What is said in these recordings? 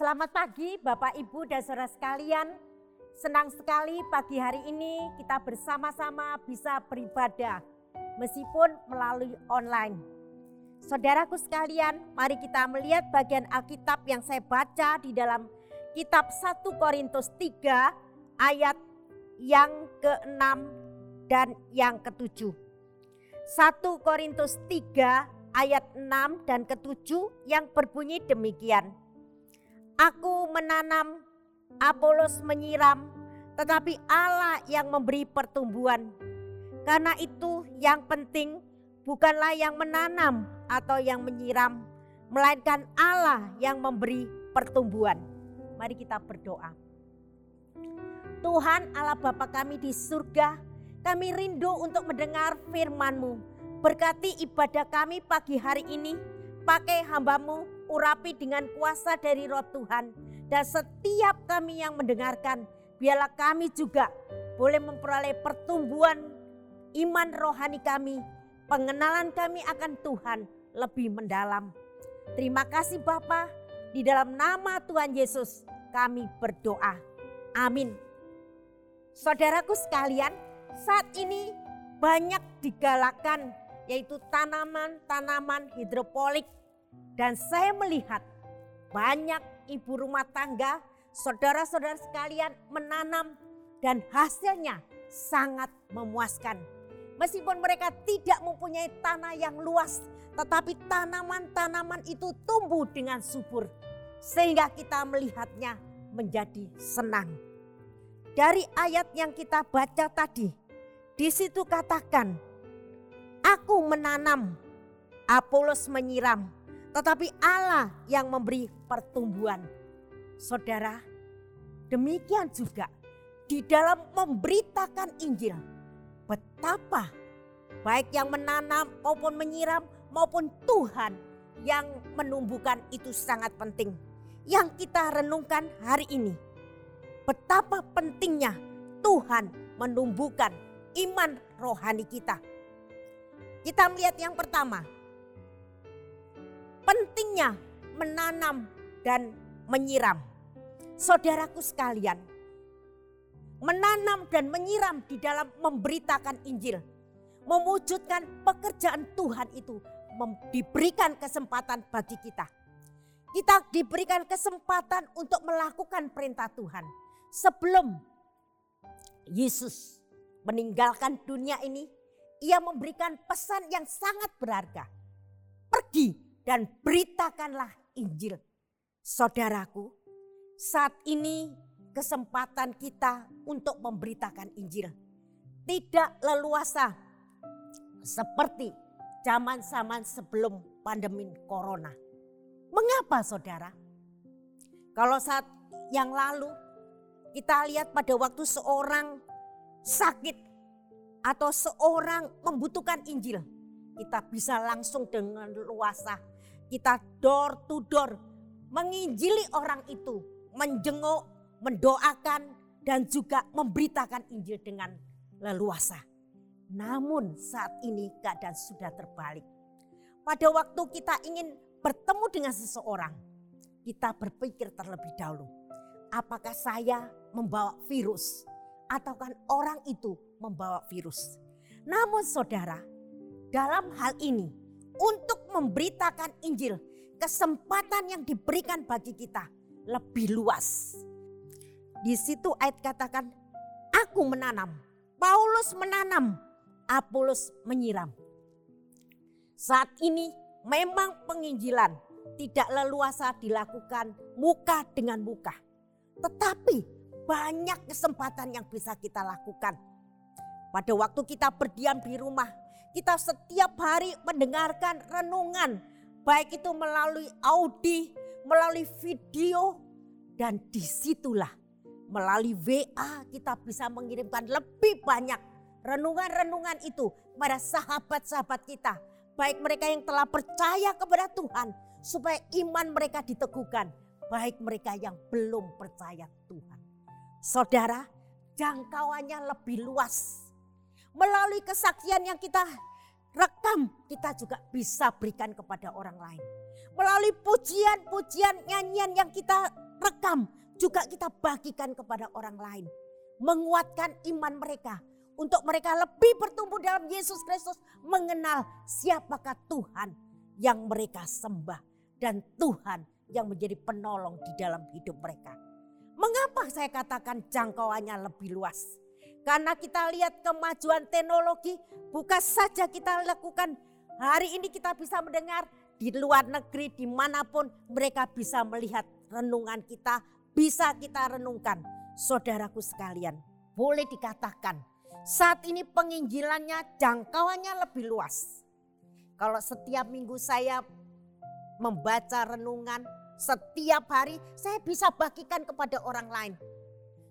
Selamat pagi Bapak Ibu dan saudara sekalian. Senang sekali pagi hari ini kita bersama-sama bisa beribadah meskipun melalui online. Saudaraku sekalian, mari kita melihat bagian Alkitab yang saya baca di dalam kitab 1 Korintus 3 ayat yang ke-6 dan yang ke-7. 1 Korintus 3 ayat 6 dan ke-7 yang berbunyi demikian. Aku menanam, Apolos menyiram, tetapi Allah yang memberi pertumbuhan. Karena itu yang penting bukanlah yang menanam atau yang menyiram, melainkan Allah yang memberi pertumbuhan. Mari kita berdoa. Tuhan Allah Bapa kami di surga, kami rindu untuk mendengar firman-Mu. Berkati ibadah kami pagi hari ini, pakai hambamu urapi dengan kuasa dari roh Tuhan. Dan setiap kami yang mendengarkan, biarlah kami juga boleh memperoleh pertumbuhan iman rohani kami. Pengenalan kami akan Tuhan lebih mendalam. Terima kasih Bapa, di dalam nama Tuhan Yesus kami berdoa. Amin. Saudaraku sekalian, saat ini banyak digalakan yaitu tanaman-tanaman hidropolik dan saya melihat banyak ibu rumah tangga, saudara-saudara sekalian menanam dan hasilnya sangat memuaskan. Meskipun mereka tidak mempunyai tanah yang luas, tetapi tanaman-tanaman itu tumbuh dengan subur. Sehingga kita melihatnya menjadi senang. Dari ayat yang kita baca tadi, di situ katakan, Aku menanam, Apolos menyiram, tetapi Allah yang memberi pertumbuhan. Saudara, demikian juga di dalam memberitakan Injil, betapa baik yang menanam maupun menyiram maupun Tuhan yang menumbuhkan itu sangat penting. Yang kita renungkan hari ini, betapa pentingnya Tuhan menumbuhkan iman rohani kita. Kita melihat yang pertama, pentingnya menanam dan menyiram. Saudaraku sekalian, menanam dan menyiram di dalam memberitakan Injil, mewujudkan pekerjaan Tuhan itu diberikan kesempatan bagi kita. Kita diberikan kesempatan untuk melakukan perintah Tuhan. Sebelum Yesus meninggalkan dunia ini, ia memberikan pesan yang sangat berharga. Pergi dan beritakanlah Injil. Saudaraku, saat ini kesempatan kita untuk memberitakan Injil. Tidak leluasa seperti zaman-zaman sebelum pandemi corona. Mengapa saudara? Kalau saat yang lalu kita lihat pada waktu seorang sakit atau seorang membutuhkan Injil. Kita bisa langsung dengan luasa kita door to door menginjili orang itu, menjenguk, mendoakan dan juga memberitakan Injil dengan leluasa. Namun saat ini keadaan sudah terbalik. Pada waktu kita ingin bertemu dengan seseorang, kita berpikir terlebih dahulu, apakah saya membawa virus ataukah orang itu membawa virus. Namun saudara, dalam hal ini untuk memberitakan Injil, kesempatan yang diberikan bagi kita lebih luas. Di situ ayat katakan, aku menanam, Paulus menanam, Apolos menyiram. Saat ini memang penginjilan tidak leluasa dilakukan muka dengan muka. Tetapi banyak kesempatan yang bisa kita lakukan. Pada waktu kita berdiam di rumah, kita setiap hari mendengarkan renungan, baik itu melalui audi, melalui video, dan di situlah melalui WA kita bisa mengirimkan lebih banyak renungan-renungan itu pada sahabat-sahabat kita. Baik mereka yang telah percaya kepada Tuhan supaya iman mereka diteguhkan. Baik mereka yang belum percaya Tuhan. Saudara, jangkauannya lebih luas melalui kesaksian yang kita rekam kita juga bisa berikan kepada orang lain. Melalui pujian-pujian nyanyian yang kita rekam juga kita bagikan kepada orang lain. Menguatkan iman mereka untuk mereka lebih bertumbuh dalam Yesus Kristus mengenal siapakah Tuhan yang mereka sembah dan Tuhan yang menjadi penolong di dalam hidup mereka. Mengapa saya katakan jangkauannya lebih luas? Karena kita lihat kemajuan teknologi bukan saja kita lakukan hari ini kita bisa mendengar di luar negeri di mana pun mereka bisa melihat renungan kita bisa kita renungkan. Saudaraku sekalian boleh dikatakan saat ini penginjilannya jangkauannya lebih luas. Kalau setiap minggu saya membaca renungan setiap hari saya bisa bagikan kepada orang lain.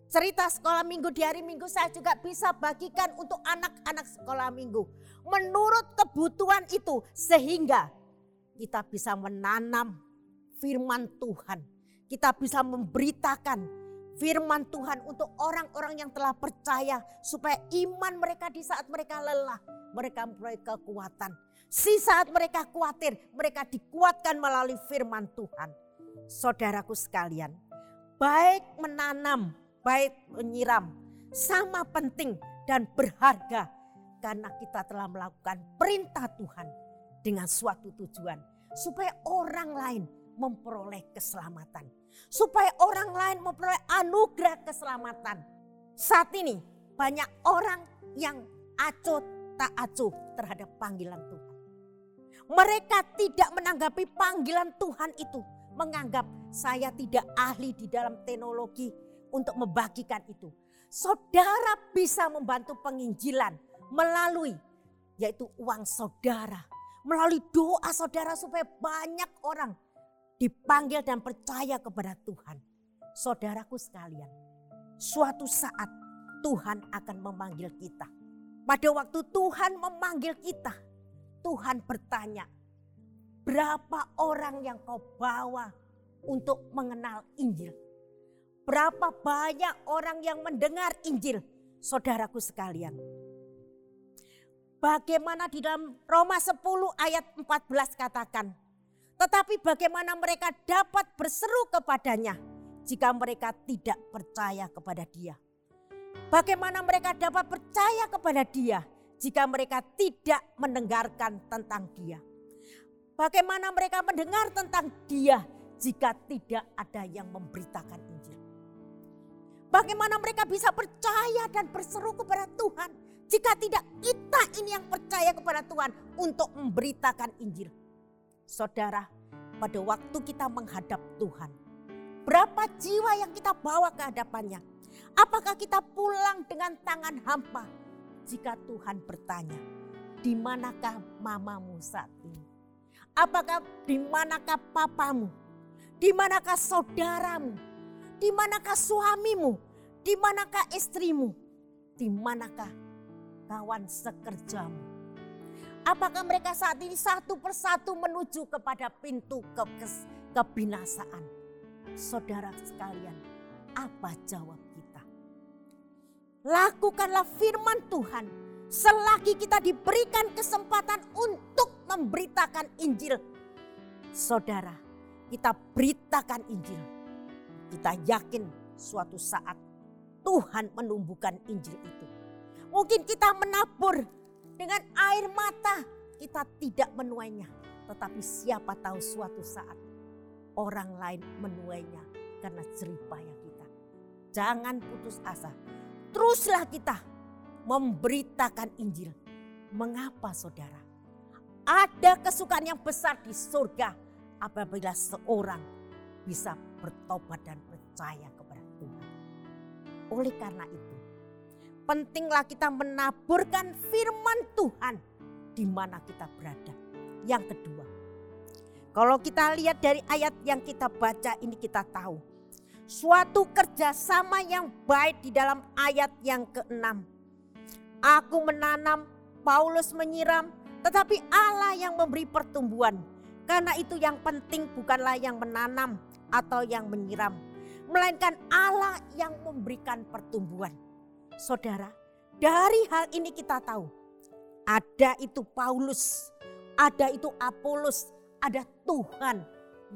Cerita sekolah minggu di hari minggu saya juga bisa bagikan untuk anak-anak sekolah minggu. Menurut kebutuhan itu sehingga kita bisa menanam firman Tuhan. Kita bisa memberitakan firman Tuhan untuk orang-orang yang telah percaya supaya iman mereka di saat mereka lelah, mereka mempunyai kekuatan. Si saat mereka khawatir, mereka dikuatkan melalui firman Tuhan saudaraku sekalian, baik menanam, baik menyiram, sama penting dan berharga karena kita telah melakukan perintah Tuhan dengan suatu tujuan supaya orang lain memperoleh keselamatan, supaya orang lain memperoleh anugerah keselamatan. Saat ini banyak orang yang acuh tak acuh terhadap panggilan Tuhan. Mereka tidak menanggapi panggilan Tuhan itu menganggap saya tidak ahli di dalam teknologi untuk membagikan itu. Saudara bisa membantu penginjilan melalui yaitu uang saudara. Melalui doa saudara supaya banyak orang dipanggil dan percaya kepada Tuhan. Saudaraku sekalian, suatu saat Tuhan akan memanggil kita. Pada waktu Tuhan memanggil kita, Tuhan bertanya, Berapa orang yang kau bawa untuk mengenal Injil? Berapa banyak orang yang mendengar Injil? Saudaraku sekalian. Bagaimana di dalam Roma 10 ayat 14 katakan. Tetapi bagaimana mereka dapat berseru kepadanya jika mereka tidak percaya kepada dia. Bagaimana mereka dapat percaya kepada dia jika mereka tidak mendengarkan tentang dia. Bagaimana mereka mendengar tentang dia jika tidak ada yang memberitakan Injil? Bagaimana mereka bisa percaya dan berseru kepada Tuhan jika tidak kita ini yang percaya kepada Tuhan untuk memberitakan Injil? Saudara, pada waktu kita menghadap Tuhan, berapa jiwa yang kita bawa ke hadapannya? Apakah kita pulang dengan tangan hampa? Jika Tuhan bertanya, di manakah mamamu saat ini? Apakah di manakah papamu? Di manakah saudaramu? Di manakah suamimu? Di manakah istrimu? Di manakah kawan sekerjamu? Apakah mereka saat ini satu persatu menuju kepada pintu ke kebinasaan? Saudara sekalian, apa jawab kita? Lakukanlah firman Tuhan selagi kita diberikan kesempatan untuk memberitakan Injil. Saudara, kita beritakan Injil. Kita yakin suatu saat Tuhan menumbuhkan Injil itu. Mungkin kita menabur dengan air mata, kita tidak menuainya. Tetapi siapa tahu suatu saat orang lain menuainya karena jeripaya kita. Jangan putus asa. Teruslah kita memberitakan Injil. Mengapa saudara? Ada kesukaan yang besar di surga apabila seorang bisa bertobat dan percaya kepada Tuhan. Oleh karena itu, pentinglah kita menaburkan firman Tuhan di mana kita berada. Yang kedua, kalau kita lihat dari ayat yang kita baca ini kita tahu suatu kerjasama yang baik di dalam ayat yang keenam. Aku menanam, Paulus menyiram, tetapi Allah yang memberi pertumbuhan. Karena itu yang penting bukanlah yang menanam atau yang menyiram. Melainkan Allah yang memberikan pertumbuhan. Saudara, dari hal ini kita tahu Ada itu Paulus, ada itu Apolos, ada Tuhan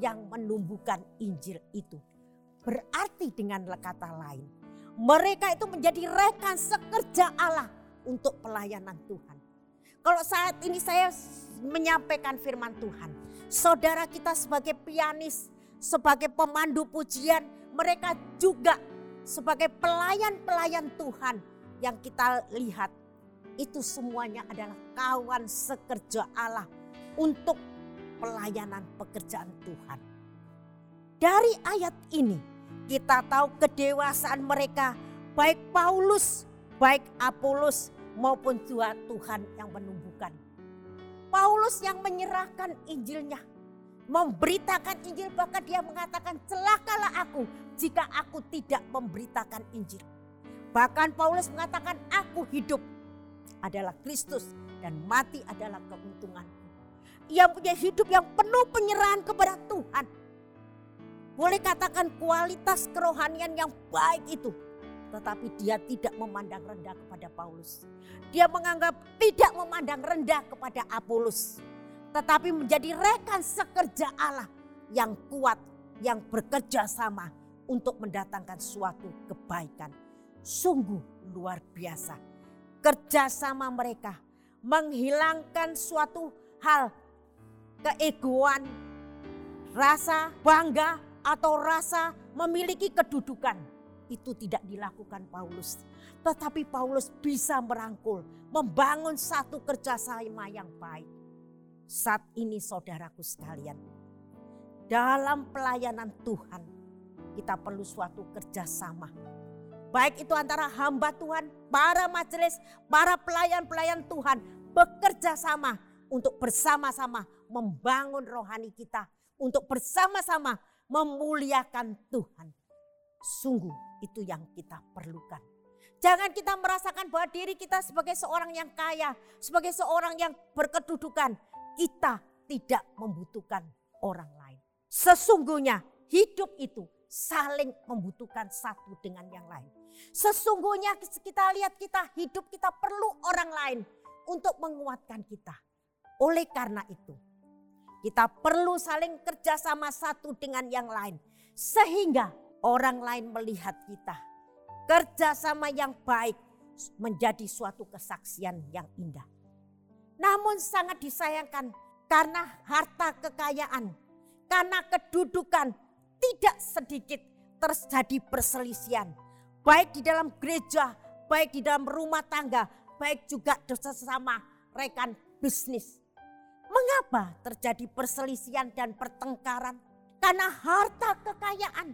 yang menumbuhkan Injil itu. Berarti dengan kata lain, mereka itu menjadi rekan sekerja Allah untuk pelayanan Tuhan. Kalau saat ini saya menyampaikan firman Tuhan, saudara kita sebagai pianis, sebagai pemandu pujian, mereka juga sebagai pelayan-pelayan Tuhan yang kita lihat itu semuanya adalah kawan sekerja Allah untuk pelayanan pekerjaan Tuhan. Dari ayat ini kita tahu kedewasaan mereka baik Paulus, baik Apolos maupun Tuhan yang menumbuhkan. Paulus yang menyerahkan Injilnya, memberitakan Injil bahkan dia mengatakan celakalah aku jika aku tidak memberitakan Injil. Bahkan Paulus mengatakan aku hidup adalah Kristus dan mati adalah keuntungan. Ia punya hidup yang penuh penyerahan kepada Tuhan. Boleh katakan kualitas kerohanian yang baik itu tetapi dia tidak memandang rendah kepada Paulus. Dia menganggap tidak memandang rendah kepada Apolos. Tetapi menjadi rekan sekerja Allah yang kuat, yang bekerja sama untuk mendatangkan suatu kebaikan. Sungguh luar biasa. Kerjasama mereka menghilangkan suatu hal keegoan, rasa bangga atau rasa memiliki kedudukan itu tidak dilakukan Paulus. Tetapi Paulus bisa merangkul, membangun satu kerjasama yang baik. Saat ini saudaraku sekalian, dalam pelayanan Tuhan kita perlu suatu kerjasama. Baik itu antara hamba Tuhan, para majelis, para pelayan-pelayan Tuhan bekerja sama untuk bersama-sama membangun rohani kita, untuk bersama-sama memuliakan Tuhan. Sungguh itu yang kita perlukan. Jangan kita merasakan bahwa diri kita sebagai seorang yang kaya, sebagai seorang yang berkedudukan, kita tidak membutuhkan orang lain. Sesungguhnya hidup itu saling membutuhkan satu dengan yang lain. Sesungguhnya kita lihat kita hidup kita perlu orang lain untuk menguatkan kita. Oleh karena itu, kita perlu saling kerjasama satu dengan yang lain. Sehingga orang lain melihat kita. Kerjasama yang baik menjadi suatu kesaksian yang indah. Namun sangat disayangkan karena harta kekayaan, karena kedudukan tidak sedikit terjadi perselisihan. Baik di dalam gereja, baik di dalam rumah tangga, baik juga sesama rekan bisnis. Mengapa terjadi perselisihan dan pertengkaran? Karena harta kekayaan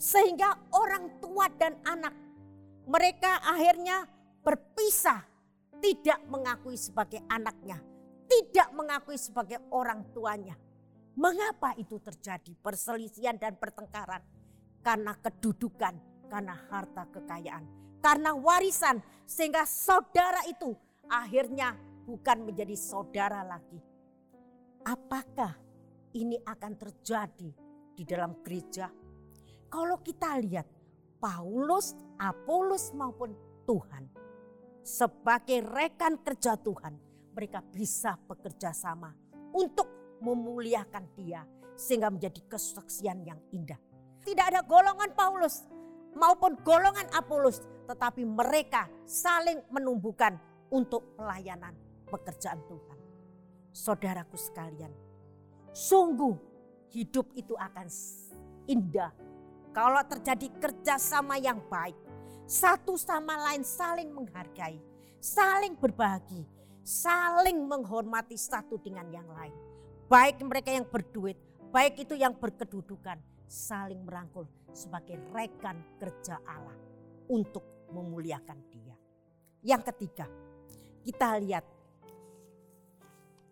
sehingga orang tua dan anak mereka akhirnya berpisah, tidak mengakui sebagai anaknya, tidak mengakui sebagai orang tuanya. Mengapa itu terjadi perselisihan dan pertengkaran? Karena kedudukan, karena harta kekayaan, karena warisan sehingga saudara itu akhirnya bukan menjadi saudara lagi. Apakah ini akan terjadi di dalam gereja? Kalau kita lihat Paulus, Apolos maupun Tuhan sebagai rekan kerja Tuhan, mereka bisa bekerja sama untuk memuliakan dia sehingga menjadi kesaksian yang indah. Tidak ada golongan Paulus maupun golongan Apolos, tetapi mereka saling menumbuhkan untuk pelayanan pekerjaan Tuhan. Saudaraku sekalian, sungguh hidup itu akan indah kalau terjadi kerjasama yang baik, satu sama lain saling menghargai, saling berbagi, saling menghormati satu dengan yang lain. Baik mereka yang berduit, baik itu yang berkedudukan, saling merangkul sebagai rekan kerja Allah untuk memuliakan Dia. Yang ketiga, kita lihat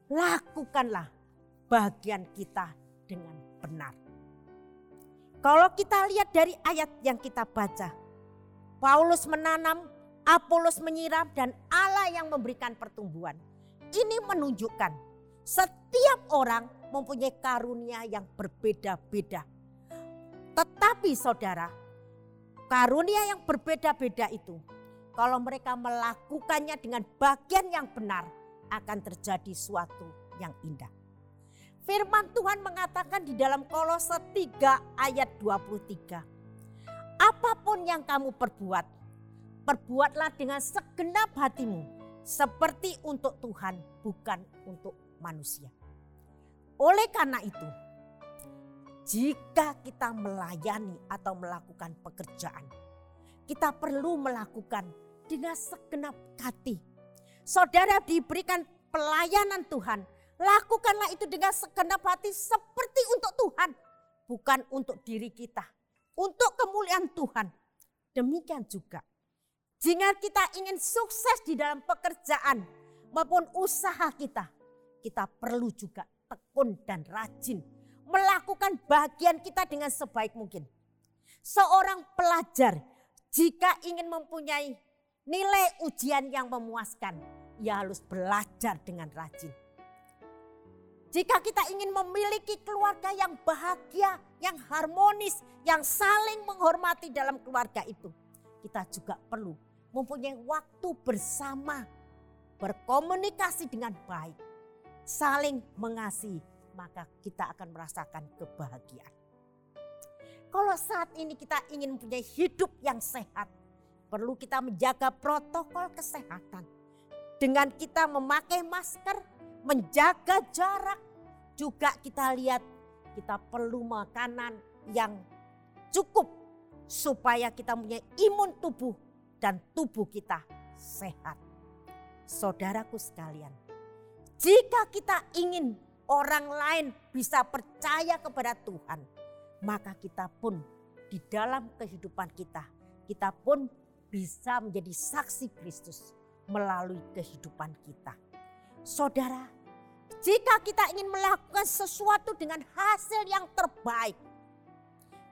lakukanlah bagian kita dengan benar. Kalau kita lihat dari ayat yang kita baca, Paulus menanam, Apolos menyiram dan Allah yang memberikan pertumbuhan. Ini menunjukkan setiap orang mempunyai karunia yang berbeda-beda. Tetapi saudara, karunia yang berbeda-beda itu kalau mereka melakukannya dengan bagian yang benar akan terjadi suatu yang indah. Firman Tuhan mengatakan di dalam Kolose 3 ayat 23. Apa pun yang kamu perbuat, perbuatlah dengan segenap hatimu seperti untuk Tuhan bukan untuk manusia. Oleh karena itu, jika kita melayani atau melakukan pekerjaan, kita perlu melakukan dengan segenap hati. Saudara diberikan pelayanan Tuhan, lakukanlah itu dengan segenap hati seperti untuk Tuhan, bukan untuk diri kita, untuk kemuliaan Tuhan. Demikian juga, jika kita ingin sukses di dalam pekerjaan maupun usaha kita, kita perlu juga tekun dan rajin melakukan bagian kita dengan sebaik mungkin. Seorang pelajar jika ingin mempunyai nilai ujian yang memuaskan, ia harus belajar dengan rajin. Jika kita ingin memiliki keluarga yang bahagia, yang harmonis, yang saling menghormati dalam keluarga itu, kita juga perlu mempunyai waktu bersama, berkomunikasi dengan baik, saling mengasihi, maka kita akan merasakan kebahagiaan. Kalau saat ini kita ingin mempunyai hidup yang sehat, perlu kita menjaga protokol kesehatan. Dengan kita memakai masker, menjaga jarak, juga kita lihat kita perlu makanan yang cukup supaya kita punya imun tubuh dan tubuh kita sehat. Saudaraku sekalian, jika kita ingin orang lain bisa percaya kepada Tuhan, maka kita pun di dalam kehidupan kita, kita pun bisa menjadi saksi Kristus melalui kehidupan kita. Saudara, jika kita ingin melakukan sesuatu dengan hasil yang terbaik,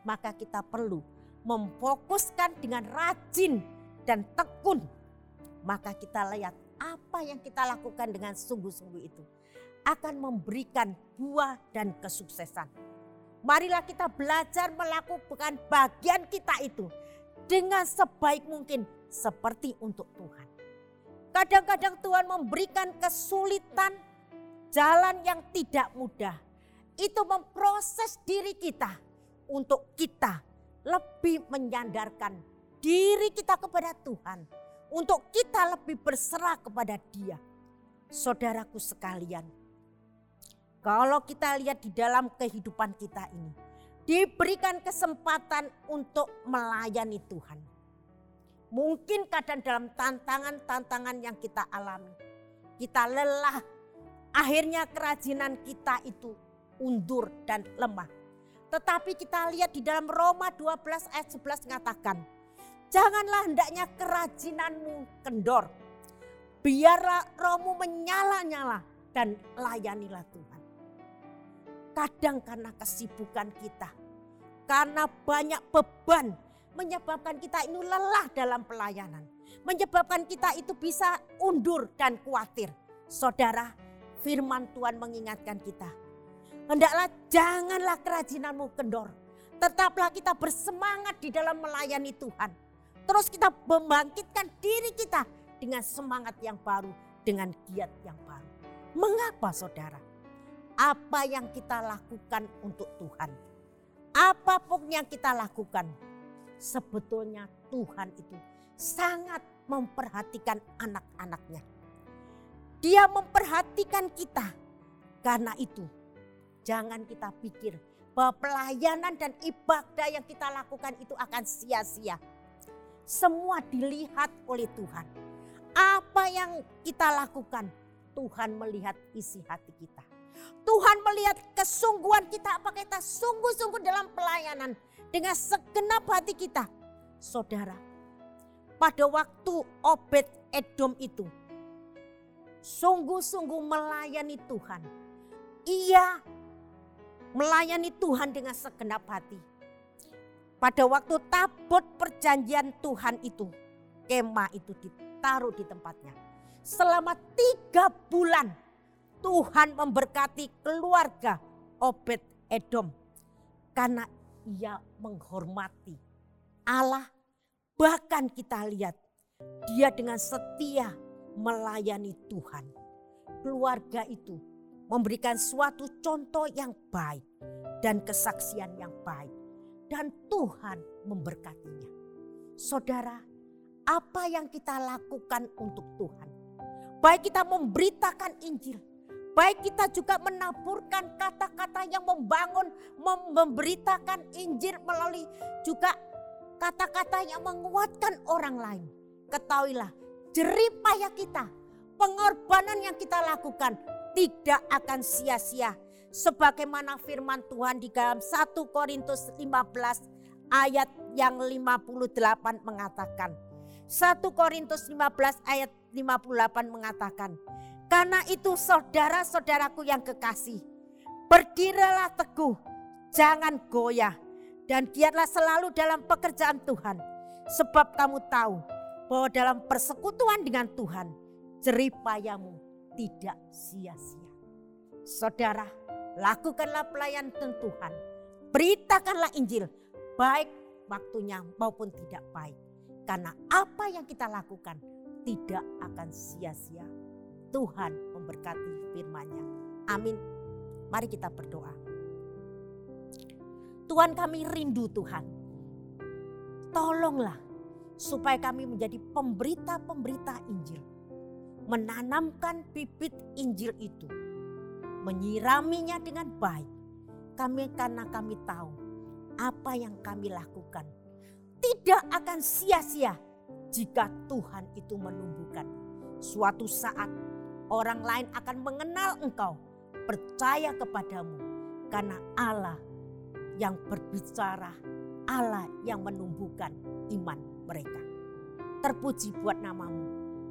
maka kita perlu memfokuskan dengan rajin dan tekun. Maka kita lihat apa yang kita lakukan dengan sungguh-sungguh itu akan memberikan buah dan kesuksesan. Marilah kita belajar melakukan bagian kita itu dengan sebaik mungkin seperti untuk Tuhan. Kadang-kadang Tuhan memberikan kesulitan, jalan yang tidak mudah. Itu memproses diri kita untuk kita lebih menyandarkan diri kita kepada Tuhan. Untuk kita lebih berserah kepada dia. Saudaraku sekalian, kalau kita lihat di dalam kehidupan kita ini, diberikan kesempatan untuk melayani Tuhan. Mungkin kadang dalam tantangan-tantangan yang kita alami, kita lelah, akhirnya kerajinan kita itu undur dan lemah. Tetapi kita lihat di dalam Roma 12 ayat 11 mengatakan, janganlah hendaknya kerajinanmu kendor. Biarlah rohmu menyala-nyala dan layanilah Tuhan. Kadang karena kesibukan kita, karena banyak beban menyebabkan kita ini lelah dalam pelayanan. Menyebabkan kita itu bisa undur dan khawatir. Saudara, firman Tuhan mengingatkan kita. Hendaklah janganlah kerajinanmu kendor. Tetaplah kita bersemangat di dalam melayani Tuhan. Terus kita membangkitkan diri kita dengan semangat yang baru, dengan giat yang baru. Mengapa saudara? apa yang kita lakukan untuk Tuhan. Apa pun yang kita lakukan, sebetulnya Tuhan itu sangat memperhatikan anak-anaknya. Dia memperhatikan kita. Karena itu, jangan kita pikir bahwa pelayanan dan ibadah yang kita lakukan itu akan sia-sia. Semua dilihat oleh Tuhan. Apa yang kita lakukan, Tuhan melihat isi hati kita. Tuhan melihat kesungguhan kita apakah kita sungguh-sungguh dalam pelayanan dengan segenap hati kita. Saudara, pada waktu Obed Edom itu sungguh-sungguh melayani Tuhan. Ia melayani Tuhan dengan segenap hati. Pada waktu tabut perjanjian Tuhan itu, kemah itu ditaruh di tempatnya. Selama tiga bulan Tuhan memberkati keluarga Obed Edom karena ia menghormati Allah. Bahkan kita lihat dia dengan setia melayani Tuhan. keluarga itu memberikan suatu contoh yang baik dan kesaksian yang baik. Dan Tuhan memberkatinya. Saudara, apa yang kita lakukan untuk Tuhan? Baik kita memberitakan Injil, baik kita juga menaburkan kata-kata yang membangun, memberitakan Injil melalui juga kata-kata yang menguatkan orang lain. Ketahuilah, jerih payah kita, pengorbanan yang kita lakukan tidak akan sia-sia. Sebagaimana firman Tuhan di dalam 1 Korintus 15 ayat yang 58 mengatakan. 1 Korintus 15 ayat 58 mengatakan. Karena itu saudara-saudaraku yang kekasih. Berdirilah teguh, jangan goyah. Dan giatlah selalu dalam pekerjaan Tuhan. Sebab kamu tahu bahwa dalam persekutuan dengan Tuhan, jerih payahmu tidak sia-sia. Saudara, lakukanlah pelayanan Tuhan. Beritakanlah Injil, baik waktunya maupun tidak baik. Karena apa yang kita lakukan tidak akan sia-sia. Tuhan memberkati firman-Nya. Amin. Mari kita berdoa. Tuhan kami rindu Tuhan. Tolonglah supaya kami menjadi pemberita-pemberita Injil menanamkan bibit Injil itu, menyiraminya dengan baik. Kami karena kami tahu apa yang kami lakukan tidak akan sia-sia jika Tuhan itu menumbuhkan. Suatu saat orang lain akan mengenal engkau, percaya kepadamu karena Allah yang berbicara, Allah yang menumbuhkan iman mereka. Terpuji buat namamu.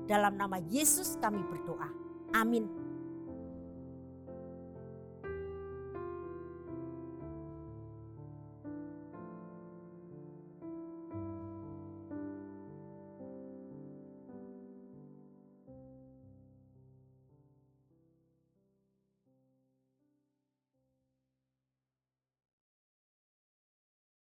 Dalam nama Yesus kami berdoa. Amin.